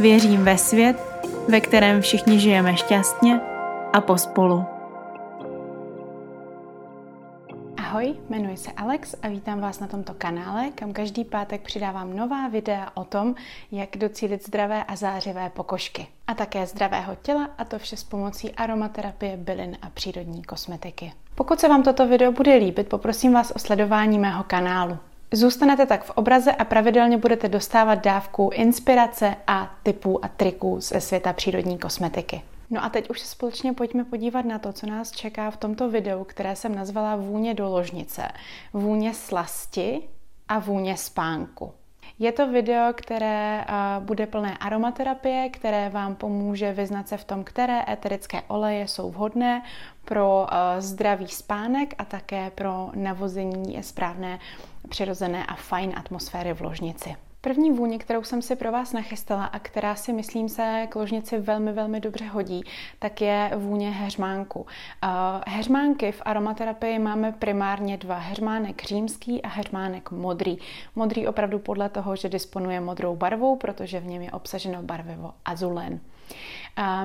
Věřím ve svět, ve kterém všichni žijeme šťastně a pospolu. Ahoj, jmenuji se Alex a vítám vás na tomto kanále, kam každý pátek přidávám nová videa o tom, jak docílit zdravé a zářivé pokožky. A také zdravého těla a to vše s pomocí aromaterapie, bylin a přírodní kosmetiky. Pokud se vám toto video bude líbit, poprosím vás o sledování mého kanálu. Zůstanete tak v obraze a pravidelně budete dostávat dávku inspirace a typů a triků ze světa přírodní kosmetiky. No a teď už se společně pojďme podívat na to, co nás čeká v tomto videu, které jsem nazvala Vůně do ložnice, vůně slasti a vůně spánku. Je to video, které bude plné aromaterapie, které vám pomůže vyznat se v tom, které eterické oleje jsou vhodné pro zdravý spánek a také pro navození správné, přirozené a fajn atmosféry v ložnici. První vůně, kterou jsem si pro vás nachystala a která si myslím se k ložnici velmi, velmi dobře hodí, tak je vůně heřmánku. Uh, heřmánky v aromaterapii máme primárně dva. Heřmánek římský a heřmánek modrý. Modrý opravdu podle toho, že disponuje modrou barvou, protože v něm je obsaženo barvivo azulen.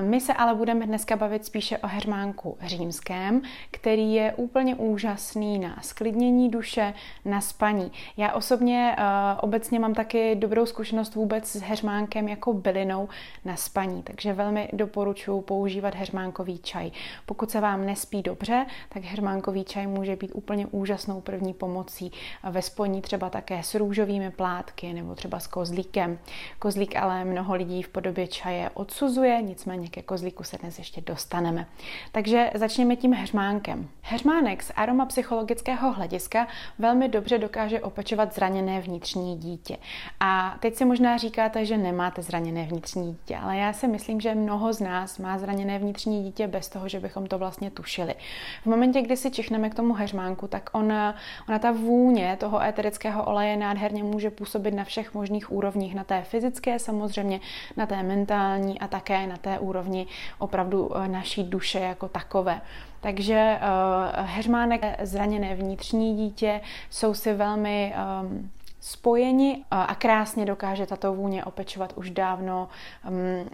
My se ale budeme dneska bavit spíše o hermánku římském, který je úplně úžasný na sklidnění duše, na spaní. Já osobně uh, obecně mám taky dobrou zkušenost vůbec s hermánkem jako bylinou na spaní, takže velmi doporučuji používat hermánkový čaj. Pokud se vám nespí dobře, tak hermánkový čaj může být úplně úžasnou první pomocí ve sponí třeba také s růžovými plátky nebo třeba s kozlíkem. Kozlík ale mnoho lidí v podobě čaje odsuzuje, nic nicméně ke kozlíku se dnes ještě dostaneme. Takže začněme tím heřmánkem. Heřmánek z aromapsychologického hlediska velmi dobře dokáže opečovat zraněné vnitřní dítě. A teď si možná říkáte, že nemáte zraněné vnitřní dítě, ale já si myslím, že mnoho z nás má zraněné vnitřní dítě bez toho, že bychom to vlastně tušili. V momentě, kdy si čichneme k tomu heřmánku, tak ona, ona ta vůně toho éterického oleje nádherně může působit na všech možných úrovních, na té fyzické samozřejmě, na té mentální a také na té úrovni opravdu eh, naší duše jako takové. Takže uh, heřmánek, zraněné vnitřní dítě jsou si velmi um, spojeni a krásně dokáže tato vůně opečovat už dávno um,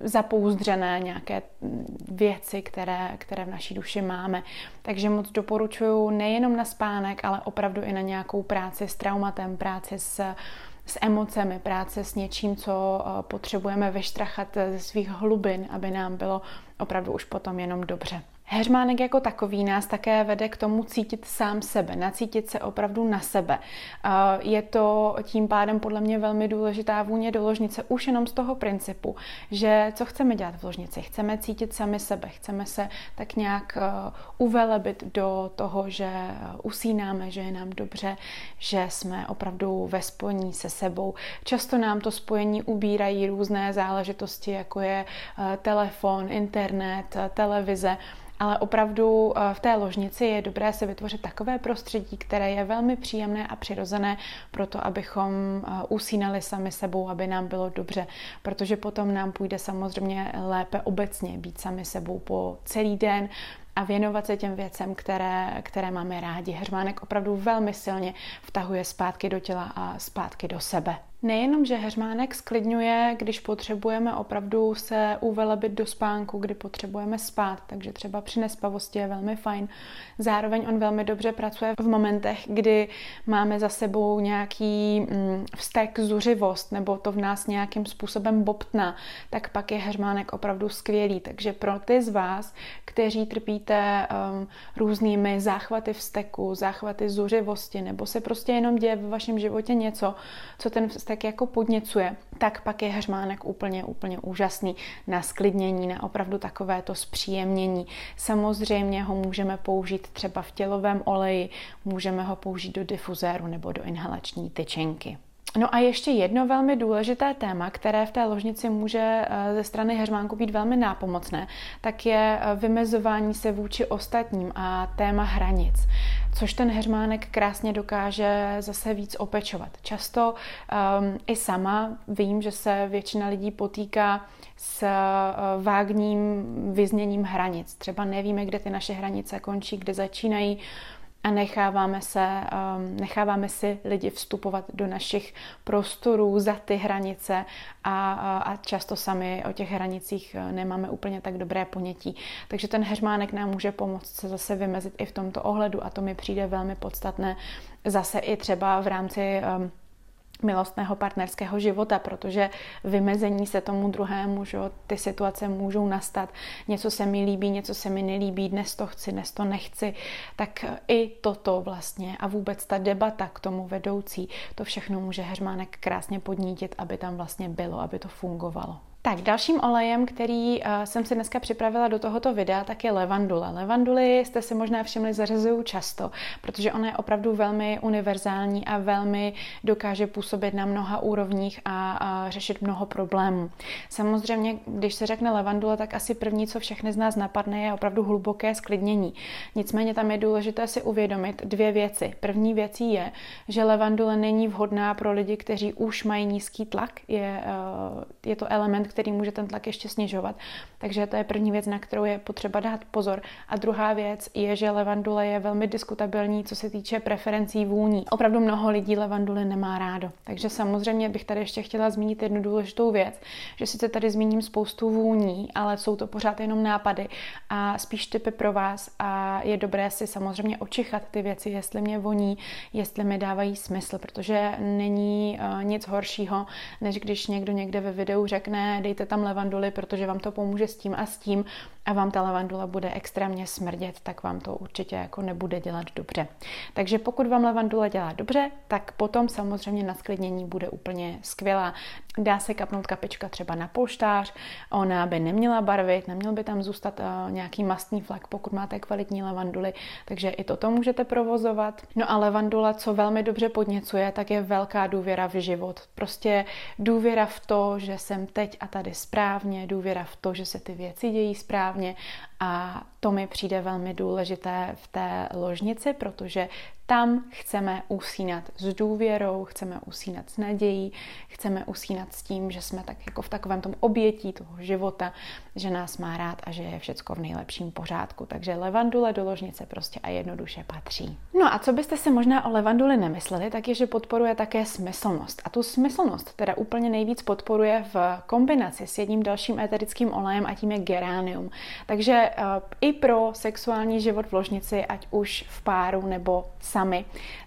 zapouzdřené nějaké věci, které, které v naší duši máme. Takže moc doporučuji nejenom na spánek, ale opravdu i na nějakou práci s traumatem, práci s s emocemi, práce s něčím, co eh, potřebujeme vyštrachat ze svých hlubin, aby nám bylo opravdu už potom jenom dobře. Heřmánek jako takový nás také vede k tomu cítit sám sebe, nacítit se opravdu na sebe. Je to tím pádem podle mě velmi důležitá vůně do ložnice už jenom z toho principu, že co chceme dělat v ložnici? Chceme cítit sami sebe, chceme se tak nějak uh, uvelebit do toho, že usínáme, že je nám dobře, že jsme opravdu ve spojení se sebou. Často nám to spojení ubírají různé záležitosti, jako je uh, telefon, internet, televize, ale opravdu eh, v té ložnici je dobré si vytvořit takové prostředí, které je velmi příjemné a přirozené pro to, abychom eh, usínali sami sebou, aby nám bylo dobře, protože potom nám půjde samozřejmě lépe obecně být sami sebou po celý den, a věnovat se těm věcem, které, které máme rádi. Heřmánek opravdu velmi silně vtahuje zpátky do těla a zpátky do sebe. Nejenom, že heřmánek sklidňuje, když potřebujeme opravdu se uvelebit do spánku, kdy potřebujeme spát, takže třeba při nespavosti je velmi fajn. Zároveň on velmi dobře pracuje v momentech, kdy máme za sebou nějaký mm, vztek, zuřivost, nebo to v nás nějakým způsobem bobtná, tak pak je heřmánek opravdu skvělý. Takže pro ty z vás, kteří trpíte um, různými záchvaty vzteku, záchvaty zuřivosti, nebo se prostě jenom děje v vašem životě něco, co ten vztek tak jako podněcuje, tak pak je hřmánek úplně, úplně úžasný na sklidnění, na opravdu takovéto zpříjemnění. Samozřejmě ho můžeme použít třeba v tělovém oleji, můžeme ho použít do difuzéru nebo do inhalační tyčinky. No a ještě jedno velmi důležité téma, které v té ložnici může eh, ze strany heřmánku být velmi nápomocné, tak je eh, vymezování se vůči ostatním a téma hranic, což ten heřmánek krásně dokáže zase víc opečovat. Často um, i sama vím, že se většina lidí potýká s uh, vágním vyzněním hranic. Třeba nevíme, kde ty naše hranice končí, kde začínají a necháváme, se, um, necháváme si lidi vstupovat do našich prostorů za ty hranice a, a často sami o těch hranicích uh, nemáme úplně tak dobré ponětí. Takže ten heřmánek nám může pomoct se zase vymezit i v tomto ohledu a to mi přijde velmi podstatné zase i třeba v rámci um, milostného partnerského života, protože vymezení se tomu druhému, že ty situace můžou nastat, něco se mi líbí, něco se mi nelíbí, dnes to chci, dnes to nechci, tak i toto vlastně a vůbec ta debata k tomu vedoucí, to všechno může Heřmánek krásně podnítit, aby tam vlastně bylo, aby to fungovalo. Tak dalším olejem, který uh, jsem si dneska připravila do tohoto videa, tak je levandule. Levanduly jste si možná všimli zařazují často, protože ona je opravdu velmi univerzální a velmi dokáže působit na mnoha úrovních a, a řešit mnoho problémů. Samozřejmě, když se řekne levandule, tak asi první, co všechny z nás napadne, je opravdu hluboké sklidnění. Nicméně tam je důležité si uvědomit dvě věci. První věcí je, že levandule není vhodná pro lidi, kteří už mají nízký tlak. Je, uh, je to element, který může ten tlak ještě snižovat. Takže to je první věc, na kterou je potřeba dát pozor. A druhá věc je, že levandule je velmi diskutabilní, co se týče preferencí vůní. Opravdu mnoho lidí levanduly nemá rádo. Takže samozřejmě bych tady ještě chtěla zmínit jednu důležitou věc, že sice tady zmíním spoustu vůní, ale jsou to pořád jenom nápady a spíš typy pro vás a je dobré si samozřejmě očichat ty věci, jestli mě voní, jestli mi dávají smysl, protože není uh, nic horšího, než když někdo někde ve videu řekne, dejte tam levanduly, protože vám to pomůže s tím a s tím a vám ta levandula bude extrémně smrdět, tak vám to určitě jako nebude dělat dobře. Takže pokud vám levandula dělá dobře, tak potom samozřejmě na sklidnění bude úplně skvělá. Dá se kapnout kapička třeba na polštář, ona by neměla barvit, neměl by tam zůstat uh, nějaký mastný flak, pokud máte kvalitní levanduly, takže i toto můžete provozovat. No a levandula, co velmi dobře podněcuje, tak je velká důvěra v život. Prostě důvěra v to, že jsem teď a tady správně, důvěra v to, že se ty věci dějí správně správně a to mi přijde velmi důležité v té ložnici, protože tam chceme usínat s důvěrou, chceme usínat s nadějí, chceme usínat s tím, že jsme tak jako v takovém tom obětí toho života, že nás má rád a že je všecko v nejlepším pořádku. Takže levandule do ložnice prostě a jednoduše patří. No a co byste si možná o levanduli nemysleli, tak je, že podporuje také smyslnost. A tu smyslnost teda úplně nejvíc podporuje v kombinaci s jedním dalším eterickým olejem a tím je geranium. Takže uh, i pro sexuální život v ložnici, ať už v páru nebo sami,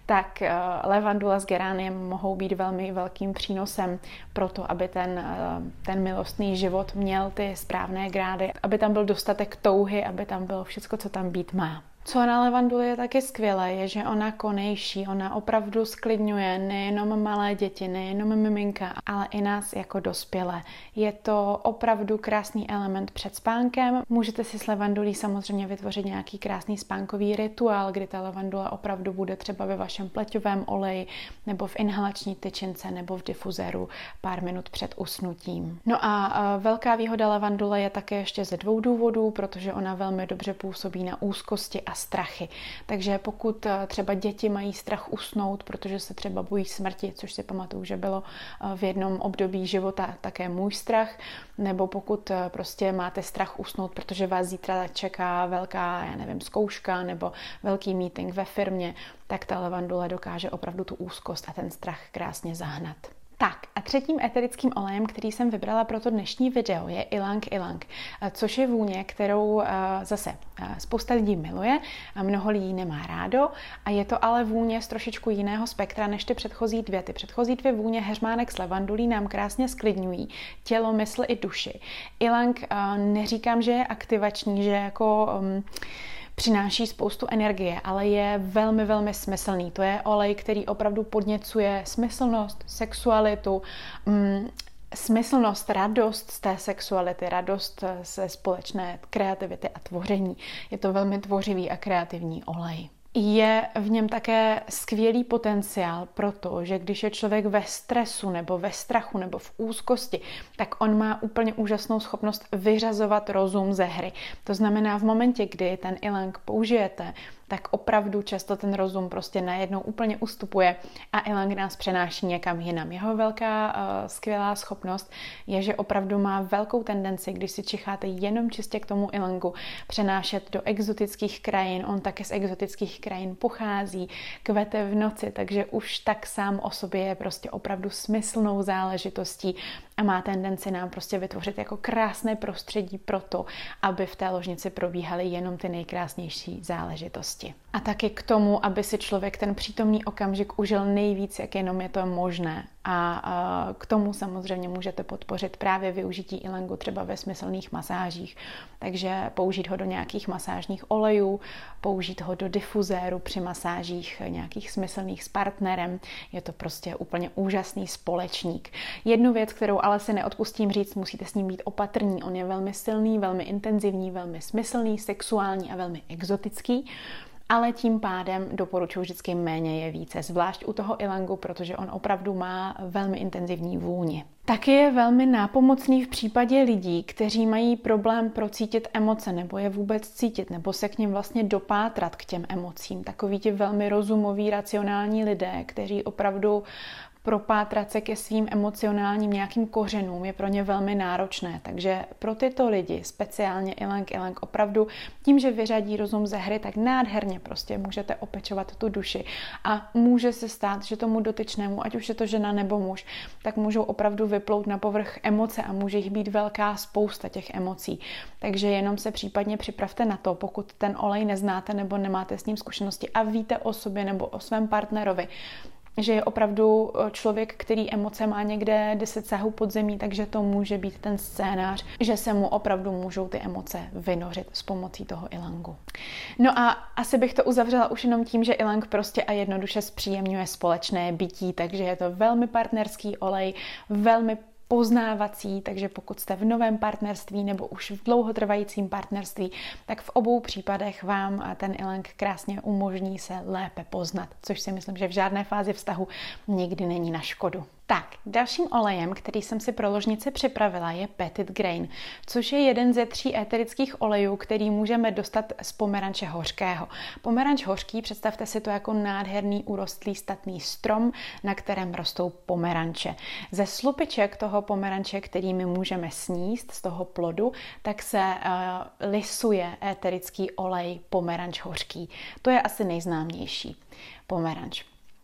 tak eh, levandula s gerániem mohou být velmi velkým přínosem pro to, aby ten, eh, ten milostný život měl ty správné grády, aby tam byl dostatek touhy, aby tam bylo všechno, co tam být má. Co na levanduli je taky skvělé, je, že ona konejší, ona opravdu sklidňuje nejenom malé děti, nejenom miminka, ale i nás jako dospělé. Je to opravdu krásný element před spánkem. Můžete si s levandulí samozřejmě vytvořit nějaký krásný spánkový rituál, kdy ta levandula opravdu bude třeba ve vašem pleťovém oleji, nebo v inhalační tyčince, nebo v difuzéru pár minut před usnutím. No a velká výhoda levandule je také ještě ze dvou důvodů, protože ona velmi dobře působí na úzkosti a strachy. Takže pokud eh, třeba děti mají strach usnout, protože se třeba bojí smrti, což si pamatuju, že bylo eh, v jednom období života také můj strach, nebo pokud eh, prostě máte strach usnout, protože vás zítra čeká velká, já nevím, zkouška nebo velký meeting ve firmě, tak ta levandule dokáže opravdu tu úzkost a ten strach krásně zahnat. Tak a třetím eterickým olejem, který jsem vybrala pro to dnešní video, je Ilang Ilang, což je vůně, kterou zase spousta lidí miluje, a mnoho lidí nemá rádo a je to ale vůně z trošičku jiného spektra než ty předchozí dvě. Ty předchozí dvě vůně heřmánek s levandulí nám krásně sklidňují tělo, mysl i duši. Ilang neříkám, že je aktivační, že jako um, přináší spoustu energie, ale je velmi, velmi smyslný. To je olej, který opravdu podněcuje smyslnost, sexualitu, mm, smyslnost, radost z té sexuality, radost ze společné kreativity a tvoření. Je to velmi tvořivý a kreativní olej. Je v něm také skvělý potenciál pro to, že když je člověk ve stresu nebo ve strachu nebo v úzkosti, tak on má úplně úžasnou schopnost vyřazovat rozum ze hry. To znamená, v momentě, kdy ten ilang použijete, tak opravdu často ten rozum prostě najednou úplně ustupuje a Elang nás přenáší někam jinam. Jeho velká uh, skvělá schopnost je, že opravdu má velkou tendenci, když si čicháte jenom čistě k tomu Elangu, přenášet do exotických krajin. On také z exotických krajin pochází, kvete v noci, takže už tak sám o sobě je prostě opravdu smyslnou záležitostí a má tendenci nám prostě vytvořit jako krásné prostředí pro to, aby v té ložnici probíhaly jenom ty nejkrásnější záležitosti. A taky k tomu, aby si člověk ten přítomný okamžik užil nejvíc, jak jenom je to možné. A k tomu samozřejmě můžete podpořit právě využití ilangu třeba ve smyslných masážích. Takže použít ho do nějakých masážních olejů, použít ho do difuzéru při masážích nějakých smyslných s partnerem. Je to prostě úplně úžasný společník. Jednu věc, kterou ale si neodpustím říct, musíte s ním být opatrní. On je velmi silný, velmi intenzivní, velmi smyslný, sexuální a velmi exotický ale tím pádem doporučuji vždycky méně je více, zvlášť u toho ilangu, protože on opravdu má velmi intenzivní vůni. Taky je velmi nápomocný v případě lidí, kteří mají problém procítit emoce nebo je vůbec cítit, nebo se k ním vlastně dopátrat k těm emocím. Takoví ti velmi rozumoví, racionální lidé, kteří opravdu propátrat se ke svým emocionálním nějakým kořenům je pro ně velmi náročné. Takže pro tyto lidi, speciálně Ilang Ilang, opravdu tím, že vyřadí rozum ze hry, tak nádherně prostě můžete opečovat tu duši. A může se stát, že tomu dotyčnému, ať už je to žena nebo muž, tak můžou opravdu vyplout na povrch emoce a může jich být velká spousta těch emocí. Takže jenom se případně připravte na to, pokud ten olej neznáte nebo nemáte s ním zkušenosti a víte o sobě nebo o svém partnerovi, že je opravdu eh, člověk, který emoce má někde 10 sahů pod zemí, takže to může být ten scénář, že se mu opravdu můžou ty emoce vynořit s pomocí toho ilangu. No a asi bych to uzavřela už jenom tím, že ilang prostě a jednoduše zpříjemňuje společné bytí, takže je to velmi partnerský olej, velmi poznávací, takže pokud jste v novém partnerství nebo už v dlouhotrvajícím partnerství, tak v obou případech vám ten ilang krásně umožní se lépe poznat, což si myslím, že v žádné fázi vztahu nikdy není na škodu. Tak, dalším olejem, který jsem si pro ložnici připravila, je Petit Grain, což je jeden ze tří éterických olejů, který můžeme dostat z pomeranče hořkého. Pomeranč hořký, představte si to jako nádherný urostlý statný strom, na kterém rostou pomeranče. Ze slupiček toho pomeranče, který my můžeme sníst z toho plodu, tak se uh, lisuje éterický olej pomeranč hořký. To je asi nejznámější pomeranč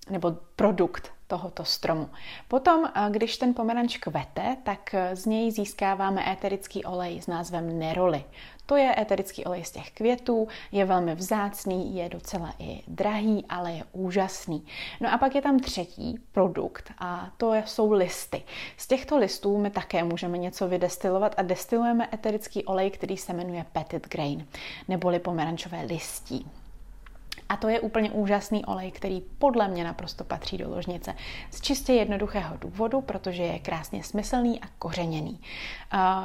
nebo produkt tohoto stromu. Potom, když ten pomeranč kvete, tak z něj získáváme éterický olej s názvem neroli. To je éterický olej z těch květů, je velmi vzácný, je docela i drahý, ale je úžasný. No a pak je tam třetí produkt a to jsou listy. Z těchto listů my také můžeme něco vydestilovat a destilujeme éterický olej, který se jmenuje Petit Grain, neboli pomerančové listí. A to je úplně úžasný olej, který podle mě naprosto patří do ložnice. Z čistě jednoduchého důvodu, protože je krásně smyslný a kořeněný.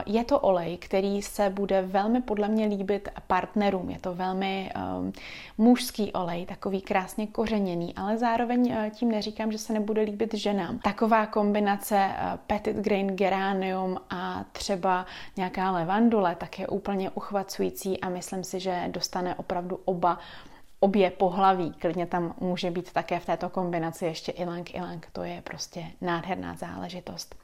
Je to olej, který se bude velmi podle mě líbit partnerům. Je to velmi um, mužský olej, takový krásně kořeněný, ale zároveň uh, tím neříkám, že se nebude líbit ženám. Taková kombinace uh, Petit Grain Geranium a třeba nějaká levandule tak je úplně uchvacující a myslím si, že dostane opravdu oba obě pohlaví. Klidně tam může být také v této kombinaci ještě ilang ilang. To je prostě nádherná záležitost.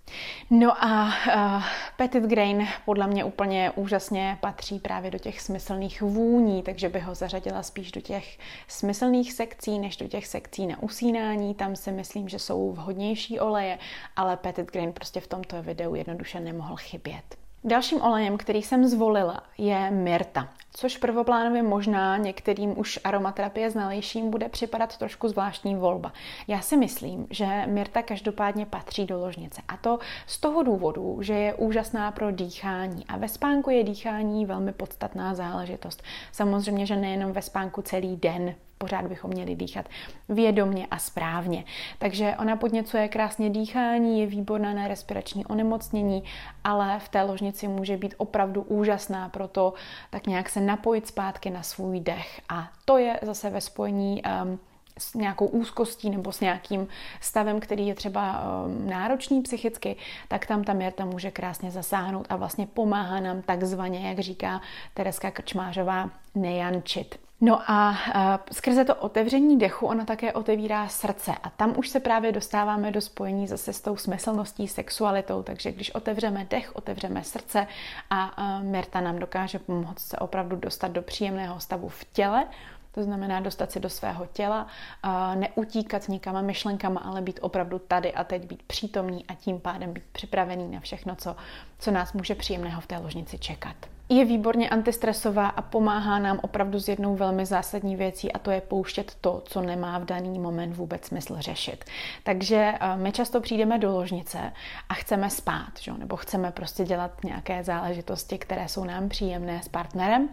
No a uh, Petit Grain podle mě úplně úžasně patří právě do těch smyslných vůní, takže bych ho zařadila spíš do těch smyslných sekcí, než do těch sekcí na usínání. Tam si myslím, že jsou vhodnější oleje, ale Petit Grain prostě v tomto videu jednoduše nemohl chybět. Dalším olejem, který jsem zvolila, je myrta, což prvoplánově možná některým už aromaterapie znalejším bude připadat trošku zvláštní volba. Já si myslím, že myrta každopádně patří do ložnice a to z toho důvodu, že je úžasná pro dýchání a ve spánku je dýchání velmi podstatná záležitost. Samozřejmě, že nejenom ve spánku celý den pořád bychom měli dýchat vědomně a správně. Takže ona podněcuje krásně dýchání, je výborná na respirační onemocnění, ale v té ložnici může být opravdu úžasná, proto tak nějak se napojit zpátky na svůj dech. A to je zase ve spojení um, s nějakou úzkostí nebo s nějakým stavem, který je třeba um, náročný psychicky, tak tam ta Mirta může krásně zasáhnout a vlastně pomáhá nám takzvaně, jak říká Tereska Krčmářová, nejančit. No a skrze to otevření dechu ona také otevírá srdce a tam už se právě dostáváme do spojení zase s tou smyslností, sexualitou, takže když otevřeme dech, otevřeme srdce a Mirta nám dokáže pomoct se opravdu dostat do příjemného stavu v těle, to znamená dostat se do svého těla, neutíkat nikam myšlenkama, ale být opravdu tady a teď, být přítomný a tím pádem být připravený na všechno, co, co nás může příjemného v té ložnici čekat. Je výborně antistresová a pomáhá nám opravdu s jednou velmi zásadní věcí a to je pouštět to, co nemá v daný moment vůbec smysl řešit. Takže eh, my často přijdeme do ložnice a chceme spát, že? nebo chceme prostě dělat nějaké záležitosti, které jsou nám příjemné s partnerem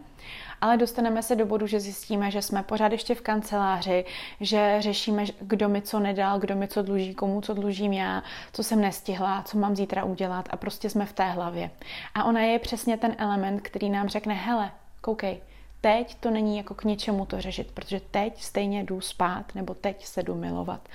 ale dostaneme se do bodu, že zjistíme, že jsme pořád ještě v kanceláři, že řešíme, kdo mi co nedal, kdo mi co dluží, komu co dlužím já, co jsem nestihla, co mám zítra udělat a prostě jsme v té hlavě. A ona je přesně ten element, který nám řekne, hele, koukej, teď to není jako k ničemu to řešit, protože teď stejně jdu spát nebo teď se jdu milovat.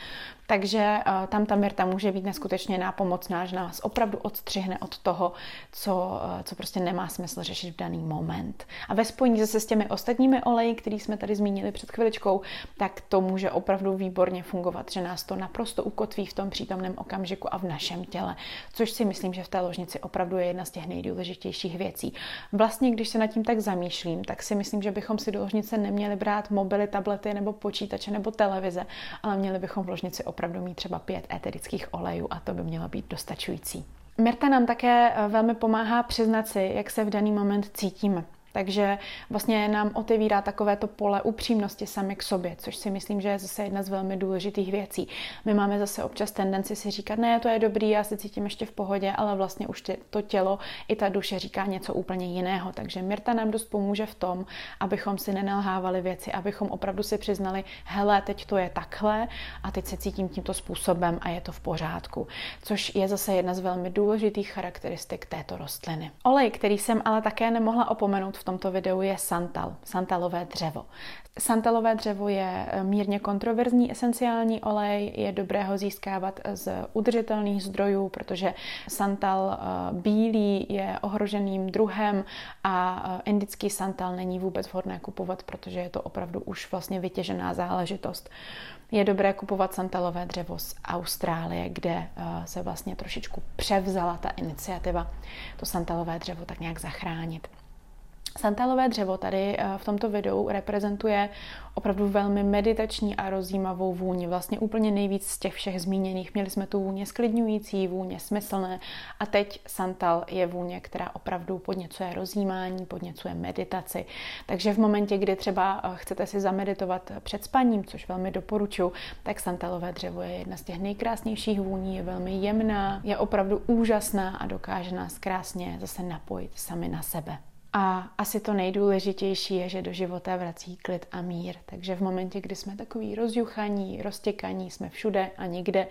Takže uh, tam ta Mirta může být neskutečně nápomocná, že nás opravdu odstřihne od toho, co, uh, co prostě nemá smysl řešit v daný moment. A ve spojení zase s těmi ostatními oleji, který jsme tady zmínili před chviličkou, tak to může opravdu výborně fungovat, že nás to naprosto ukotví v tom přítomném okamžiku a v našem těle, což si myslím, že v té ložnici opravdu je jedna z těch nejdůležitějších věcí. Vlastně, když se nad tím tak zamýšlím, tak si myslím, že bychom si do ložnice neměli brát mobily, tablety nebo počítače nebo televize, ale měli bychom v ložnici mít třeba pět eterických olejů a to by mělo být dostačující. Mirta nám také eh, velmi pomáhá přiznat si, jak se v daný moment cítíme. Takže vlastně nám otevírá takovéto pole upřímnosti sami k sobě, což si myslím, že je zase jedna z velmi důležitých věcí. My máme zase občas tendenci si říkat, ne, to je dobrý, já se cítím ještě v pohodě, ale vlastně už to tělo i ta duše říká něco úplně jiného. Takže Mirta nám dost pomůže v tom, abychom si nenalhávali věci, abychom opravdu si přiznali, hele, teď to je takhle a teď se cítím tímto způsobem a je to v pořádku. Což je zase jedna z velmi důležitých charakteristik této rostliny. Olej, který jsem ale také nemohla opomenout v tomto videu je santal, santalové dřevo. Santalové dřevo je eh, mírně kontroverzní esenciální olej, je dobré ho získávat z udržitelných zdrojů, protože santal eh, bílý je ohroženým druhem a eh, indický santal není vůbec vhodné kupovat, protože je to opravdu už vlastně vytěžená záležitost. Je dobré kupovat santalové dřevo z Austrálie, kde se vlastně trošičku převzala ta iniciativa to santalové dřevo tak nějak zachránit. Santalové dřevo tady eh, v tomto videu reprezentuje opravdu velmi meditační a rozjímavou vůni. Vlastně úplně nejvíc z těch všech zmíněných. Měli jsme tu vůně sklidňující, vůně smyslné a teď santal je vůně, která opravdu podněcuje rozjímání, podněcuje meditaci. Takže v momentě, kdy třeba eh, chcete si zameditovat před spaním, což velmi doporučuji, tak santalové dřevo je jedna z těch nejkrásnějších vůní, je velmi jemná, je opravdu úžasná a dokáže nás krásně zase napojit sami na sebe. A asi to nejdůležitější je, že do života vrací klid a mír. Takže v momentě, kdy jsme takový rozjuchaní, roztěkaní, jsme všude a nikde,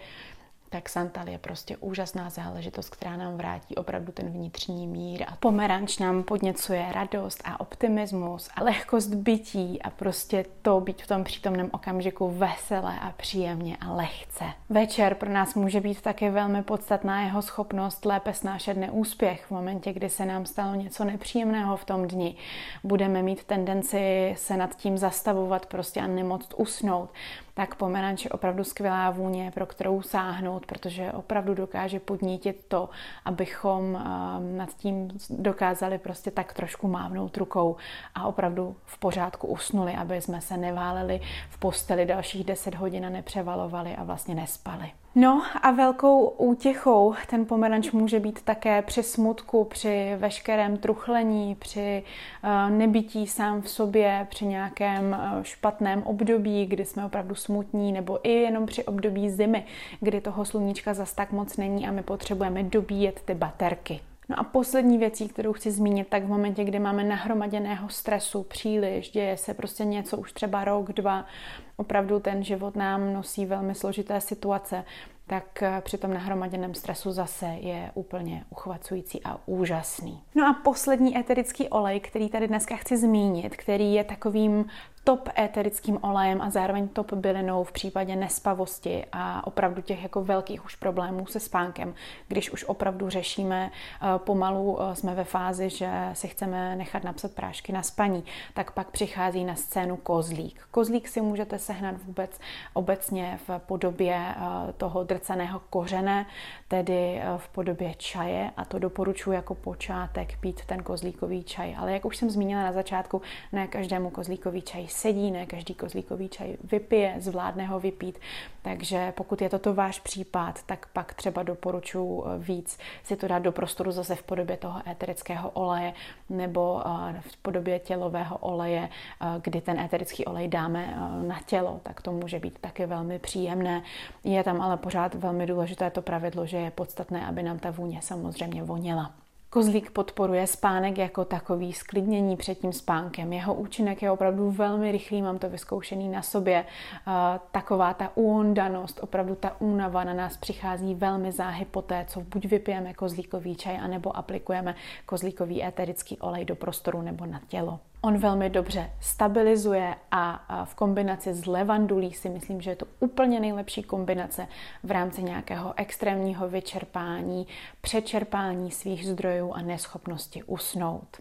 tak santal je prostě úžasná záležitost, která nám vrátí opravdu ten vnitřní mír. A pomeranč nám podněcuje radost a optimismus a lehkost bytí a prostě to být v tom přítomném okamžiku veselé a příjemně a lehce. Večer pro nás může být také velmi podstatná jeho schopnost lépe snášet neúspěch. V momentě, kdy se nám stalo něco nepříjemného v tom dni, budeme mít tendenci se nad tím zastavovat prostě a nemoct usnout tak pomeranč je opravdu skvělá vůně, pro kterou sáhnout, protože opravdu dokáže podnítit to, abychom ehm, nad tím dokázali prostě tak trošku mávnout rukou a opravdu v pořádku usnuli, aby jsme se neváleli v posteli dalších 10 hodin a nepřevalovali a vlastně nespali. No a velkou útěchou ten pomeranč může být také při smutku, při veškerém truchlení, při uh, nebytí sám v sobě, při nějakém uh, špatném období, kdy jsme opravdu smutní, nebo i jenom při období zimy, kdy toho sluníčka zas tak moc není a my potřebujeme dobíjet ty baterky. No a poslední věcí, kterou chci zmínit, tak v momentě, kdy máme nahromaděného stresu příliš, děje se prostě něco už třeba rok, dva, opravdu ten život nám nosí velmi složité situace, tak eh, při tom nahromaděném stresu zase je úplně uchvacující a úžasný. No a poslední eterický olej, který tady dneska chci zmínit, který je takovým top éterickým olejem a zároveň top bylinou v případě nespavosti a opravdu těch jako velkých už problémů se spánkem, když už opravdu řešíme eh, pomalu, eh, jsme ve fázi, že si chceme nechat napsat prášky na spaní, tak pak přichází na scénu kozlík. Kozlík si můžete sehnat vůbec obecně v podobě eh, toho drceného kořene, tedy v podobě čaje a to doporučuji jako počátek pít ten kozlíkový čaj. Ale jak už jsem zmínila na začátku, ne každému kozlíkový čaj sedí, ne každý kozlíkový čaj vypije, zvládne ho vypít, takže pokud je toto váš případ, tak pak třeba doporučuji eh, víc si to dát do prostoru zase v podobě toho éterického oleje nebo eh, v podobě tělového oleje, eh, kdy ten éterický olej dáme na tělo, tak to může být taky velmi příjemné. Je tam ale pořád velmi důležité to pravidlo, že je podstatné, aby nám ta vůně samozřejmě voněla. Kozlík podporuje spánek jako takový, sklidnění před tím spánkem. Jeho účinek je opravdu velmi rychlý, mám to vyzkoušený na sobě. Taková ta uondanost, opravdu ta únava na nás přichází velmi záhy po té, co buď vypijeme kozlíkový čaj, anebo aplikujeme kozlíkový eterický olej do prostoru nebo na tělo. On velmi dobře stabilizuje a v kombinaci s levandulí si myslím, že je to úplně nejlepší kombinace v rámci nějakého extrémního vyčerpání, přečerpání svých zdrojů a neschopnosti usnout.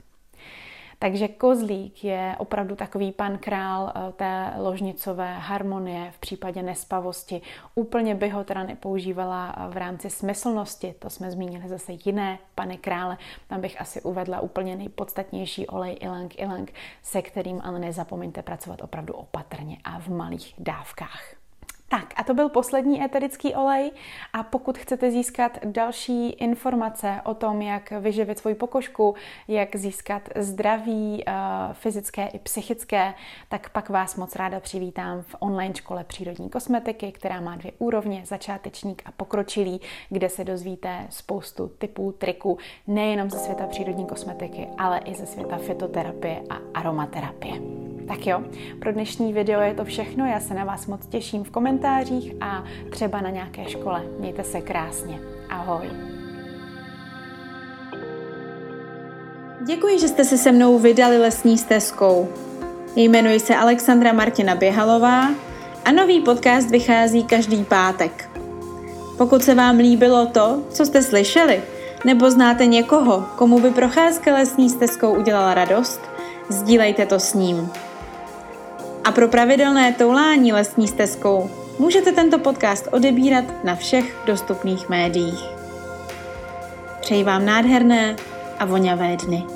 Takže kozlík je opravdu takový pan král eh, té ložnicové harmonie v případě nespavosti. Úplně by ho teda nepoužívala eh, v rámci smyslnosti, to jsme zmínili zase jiné pany krále. Tam bych asi uvedla úplně nejpodstatnější olej ilang ilang, se kterým ale nezapomeňte pracovat opravdu opatrně a v malých dávkách. Tak a to byl poslední eterický olej a pokud chcete získat další informace o tom, jak vyživit svoji pokožku, jak získat zdraví eh, fyzické i psychické, tak pak vás moc ráda přivítám v online škole přírodní kosmetiky, která má dvě úrovně, začátečník a pokročilý, kde se dozvíte spoustu typů, triků, nejenom ze světa přírodní kosmetiky, ale i ze světa fitoterapie a aromaterapie. Tak jo, pro dnešní video je to všechno. Já se na vás moc těším v komentářích a třeba na nějaké škole. Mějte se krásně. Ahoj. Děkuji, že jste se se mnou vydali lesní stezkou. Jmenuji se Alexandra Martina Běhalová a nový podcast vychází každý pátek. Pokud se vám líbilo to, co jste slyšeli, nebo znáte někoho, komu by procházka lesní stezkou udělala radost, sdílejte to s ním. A pro pravidelné toulání lesní stezkou můžete tento podcast odebírat na všech dostupných médiích. Přeji vám nádherné a voňavé dny.